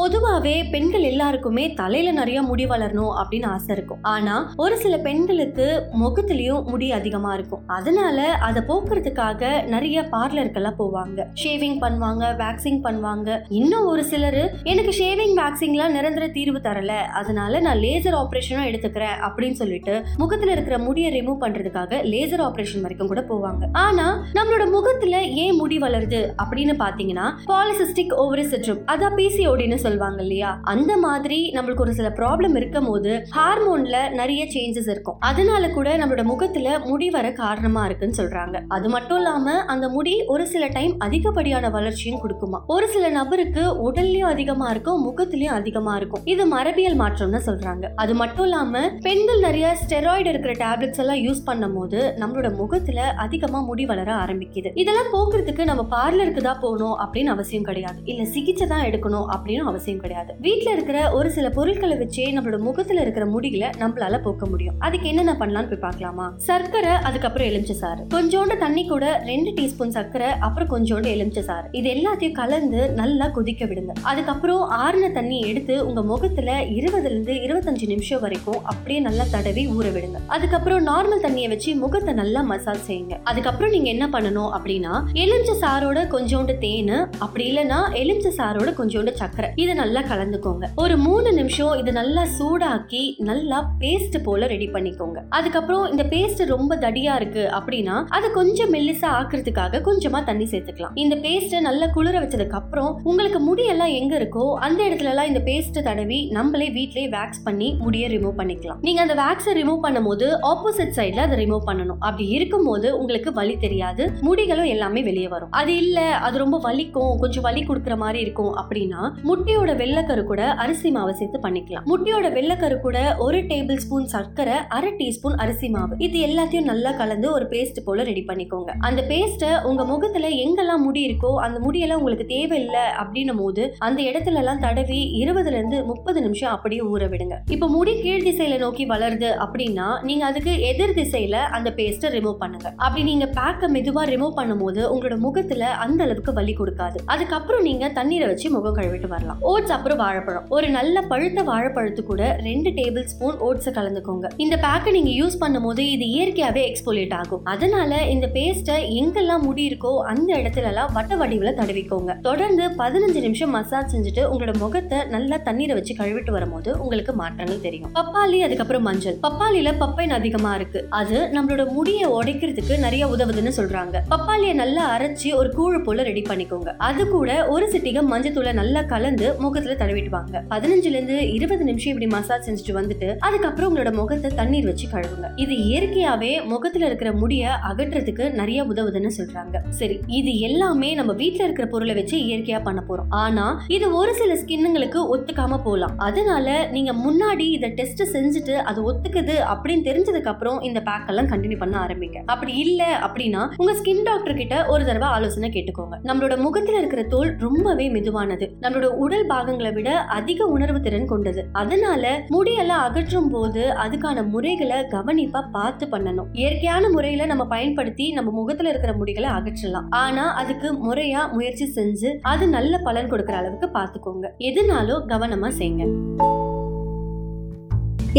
பொதுவாகவே பெண்கள் எல்லாருக்குமே தலையில நிறைய முடி வளரணும் அப்படின்னு ஆசை இருக்கும். ஆனா ஒரு சில பெண்களுக்கு முகத்திலயும் முடி அதிகமா இருக்கும். அதனால அதை போக்குறதுக்காக நிறைய பார்லருக்கெல்லாம் போவாங்க. ஷேவிங் பண்ணுவாங்க வேக்சிங் பண்ணுவாங்க. இன்னும் ஒரு சிலர் எனக்கு ஷேவிங் வேக்சிங்லாம் நிரந்தர தீர்வு தரல. அதனால நான் லேசர் ஆப்ரேஷனும் எடுத்துக்கிறேன் அப்படின்னு சொல்லிட்டு முகத்துல இருக்கிற முடியை ரிமூவ் பண்றதுக்காக லேசர் ஆப்ரேஷன் வரைக்கும் கூட போவாங்க. ஆனா நம்மளோட முகத்துல ஏன் முடி வளருது அப்படின்னு பாத்தீங்கன்னா பாலிசிஸ்டிக் ஓவரி சிட்ரம் அதான் பிசிஓடின்னு சொல்லுவாங்க இல்லையா? அந்த மாதிரி நம்மளுக்கு ஒரு சில ப்ராப்ளம் இருக்கும் போது ஹார்மோன்ல நிறைய சேஞ்சஸ் இருக்கும். அதனால கூட நம்மளோட முகத்துல முடி வர காரணமா இருக்குன்னு சொல்றாங்க. அது மட்டும் இல்லாம அந்த முடி ஒரு சில டைம் அதிகப்படியான வளர்ச்சியும் கொடுக்குமா. ஒரு சில நபருக்கு உடல்லயும் அதிகமா இருக்கும் முகத்திலயும் அதிகமா இருக்கும். இது மரபியல் மாற்றம்னு சொல்றாங்க. அது மட்டும் இல்லாம பெண்கள் நிறைய ஸ்டெராய்டு இருக்கிற டேப்லெட்ஸ் எல்லாம் யூஸ் பண்ணும் போது நம்மளோட முகத்துல அதிகமா முடி வளர ஆரம்பிக்குது. இதெல்லாம் போக்குறதுக்கு நம்ம பார்லருக்கு தான் போகணும் அப்படின்னு அவசியம் கிடையாது. இல்ல சிகிச்சை தான் எடுக்கணும் அப்படின்னு அவசியம் கிடையாது. வீட்டில் இருக்கிற ஒரு சில பொருட்களை வச்சே நம்மளோட முகத்துல இருக்கிற முடிகளை நம்மளால போக்க முடியும். அதுக்கு என்னென்ன பண்ணலாம்னு போய் பார்க்கலாமா? சர்க்கரை அதுக்கப்புறம் எலுமிச்சை சாறு. கொஞ்சோண்டு தண்ணி கூட ரெண்டு டீஸ்பூன் சர்க்கரை அப்புறம் கொஞ்சோண்டு எலுமிச்சை சாறு. இது எல்லாத்தையும் கலந்து நல்லா கொதிக்க விடுங்க. அதுக்கப்புறம் ஆறுன தண்ணி எடுத்து உங்க முகத்துல இருபதுல இருந்து இருபத்தஞ்சு நிமிஷம் வரைக்கும் அப்படியே நல்லா தடவி ஊற விடுங்க. அதுக்கப்புறம் நார்மல் தண்ணியை வச்சு முகத்தை நல்லா மசாஜ் செய்யுங்க. அதுக்கப்புறம் நீங்க என்ன பண்ணணும் அப்படின்னா எலுமிச்சை சாரோட கொஞ்சோண்டு தேன் அப்படி இல்லைன்னா எலுமிச்சை சாரோட கொஞ்சோண்டு சர்க்கரை. இது நல்லா கலந்துக்கோங்க. ஒரு மூணு நிமிஷம் இதை நல்லா சூடாக்கி நல்லா பேஸ்ட் போல ரெடி பண்ணிக்கோங்க. அதுக்கப்புறம் இந்த பேஸ்ட் ரொம்ப தடியா இருக்கு அப்படின்னா அதை கொஞ்சம் மெல்லிசா ஆக்குறதுக்காக கொஞ்சமா தண்ணி சேர்த்துக்கலாம். இந்த பேஸ்ட் நல்லா குளிர வச்சதுக்கு அப்புறம் உங்களுக்கு முடியெல்லாம் எங்க இருக்கோ அந்த இடத்துல எல்லாம் இந்த பேஸ்ட் தடவி நம்மளே வீட்லயே வேக்ஸ் பண்ணி முடிய ரிமூவ் பண்ணிக்கலாம். நீங்க அந்த வேக்ஸை ரிமூவ் பண்ணும்போது ஆப்போசிட் சைட்ல அதை ரிமூவ் பண்ணணும். அப்படி இருக்கும்போது உங்களுக்கு வலி தெரியாது முடிகளும் எல்லாமே வெளியே வரும். அது இல்ல அது ரொம்ப வலிக்கும் கொஞ்சம் வலி கொடுக்குற மாதிரி இருக்கும் அப்படின்னா முட்டையோட வெள்ளக்கரு கூட அரிசி மாவை சேர்த்து பண்ணிக்கலாம். முட்டையோட வெள்ளக்கரு கூட ஒரு டேபிள் ஸ்பூன் சர்க்கரை அரை டீஸ்பூன் அரிசி மாவு. இது எல்லாத்தையும் நல்லா கலந்து ஒரு பேஸ்ட் போல ரெடி பண்ணிக்கோங்க. அந்த பேஸ்ட்டை உங்க முகத்துல எங்கெல்லாம் முடி இருக்கோ அந்த முடியெல்லாம் உங்களுக்கு தேவையில்லை அப்படின்னும் போது அந்த இடத்துல எல்லாம் தடவி இருபதுல இருந்து முப்பது நிமிஷம் அப்படியே ஊற விடுங்க. இப்போ முடி கீழ் திசையில நோக்கி வளருது அப்படின்னா நீங்க அதுக்கு எதிர் திசையில அந்த பேஸ்ட்டை ரிமூவ் பண்ணுங்க. அப்படி நீங்க பேக்கை மெதுவா ரிமூவ் பண்ணும்போது உங்களோட முகத்துல அந்த அளவுக்கு வலி கொடுக்காது. அதுக்கப்புறம் நீங்க தண்ணீரை வச்சு முகம் கழுவிட்டு வரலாம். ஓட்ஸ் அப்புறம் வாழைப்பழம். ஒரு நல்ல பழுத்த வாழைப்பழத்து கூட ரெண்டு டேபிள் ஸ்பூன் ஓட்ஸை கலந்துக்கோங்க. இந்த பேக்கை நீங்க யூஸ் பண்ணும்போது இது இயற்கையாவே எக்ஸ்போலேட் ஆகும். அதனால இந்த பேஸ்ட்டை எங்கெல்லாம் முடி இருக்கோ அந்த இடத்துல எல்லாம் வட்ட வடிவில் தடவிக்கோங்க. தொடர்ந்து பதினஞ்சு நிமிஷம் மசாஜ் செஞ்சுட்டு உங்களோட முகத்தை நல்லா தண்ணீரை வச்சு கழுவிட்டு வரும்போது உங்களுக்கு மாற்றங்கள் தெரியும். பப்பாளி அதுக்கப்புறம் மஞ்சள். பப்பாளியில பப்பைன் அதிகமா இருக்கு. அது நம்மளோட முடியை உடைக்கிறதுக்கு நிறைய உதவுதுன்னு சொல்றாங்க. பப்பாளியை நல்லா அரைச்சி ஒரு கூழு போல ரெடி பண்ணிக்கோங்க. அது கூட ஒரு சிட்டிகம் மஞ்சத்தூளை நல்லா கலந்து முகத்துல தடவிட்டு வாங்க பதினஞ்சுல இருந்து இருபது நிமிஷம் இப்படி மசாஜ் செஞ்சுட்டு வந்துட்டு அதுக்கப்புறம் உங்களோட முகத்தை தண்ணீர் வச்சு கழுவுங்க. இது இயற்கையாவே முகத்துல இருக்கிற முடிய அகற்றதுக்கு நிறைய உதவுதுன்னு சொல்றாங்க. சரி இது எல்லாமே நம்ம வீட்டுல இருக்கிற பொருளை வச்சு இயற்கையா பண்ண போறோம். ஆனா இது ஒரு சில ஸ்கின்னுங்களுக்கு ஒத்துக்காம போலாம். அதனால நீங்க முன்னாடி இதை டெஸ்ட் செஞ்சுட்டு அது ஒத்துக்குது அப்படின்னு தெரிஞ்சதுக்கு அப்புறம் இந்த பேக் எல்லாம் கண்டினியூ பண்ண ஆரம்பிங்க. அப்படி இல்ல அப்படின்னா உங்க ஸ்கின் டாக்டர் கிட்ட ஒரு தடவை ஆலோசனை கேட்டுக்கோங்க. நம்மளோட முகத்துல இருக்கிற தோல் ரொம்பவே மெதுவானது. நம்மளோட உடல் பாகங்களை விட அதிக உணர்வு திறன் கொண்டது. அதனால முடியெல்லாம் அகற்றும் போது அதுக்கான முறைகளை கவனிப்பா பார்த்து பண்ணணும். இயற்கையான முறையில நம்ம பயன்படுத்தி நம்ம முகத்துல இருக்கிற முடிகளை அகற்றலாம். ஆனா அதுக்கு முறையா முயற்சி செஞ்சு அது நல்ல பலன் கொடுக்கற அளவுக்கு பார்த்துக்கோங்க. எதுனாலும் கவனமா செய்யுங்க.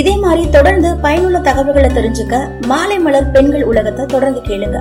இதே மாதிரி தொடர்ந்து பயனுள்ள தகவல்களை தெரிஞ்சுக்க மாலை மலர் பெண்கள் உலகத்தை தொடர்ந்து கேளுங்க.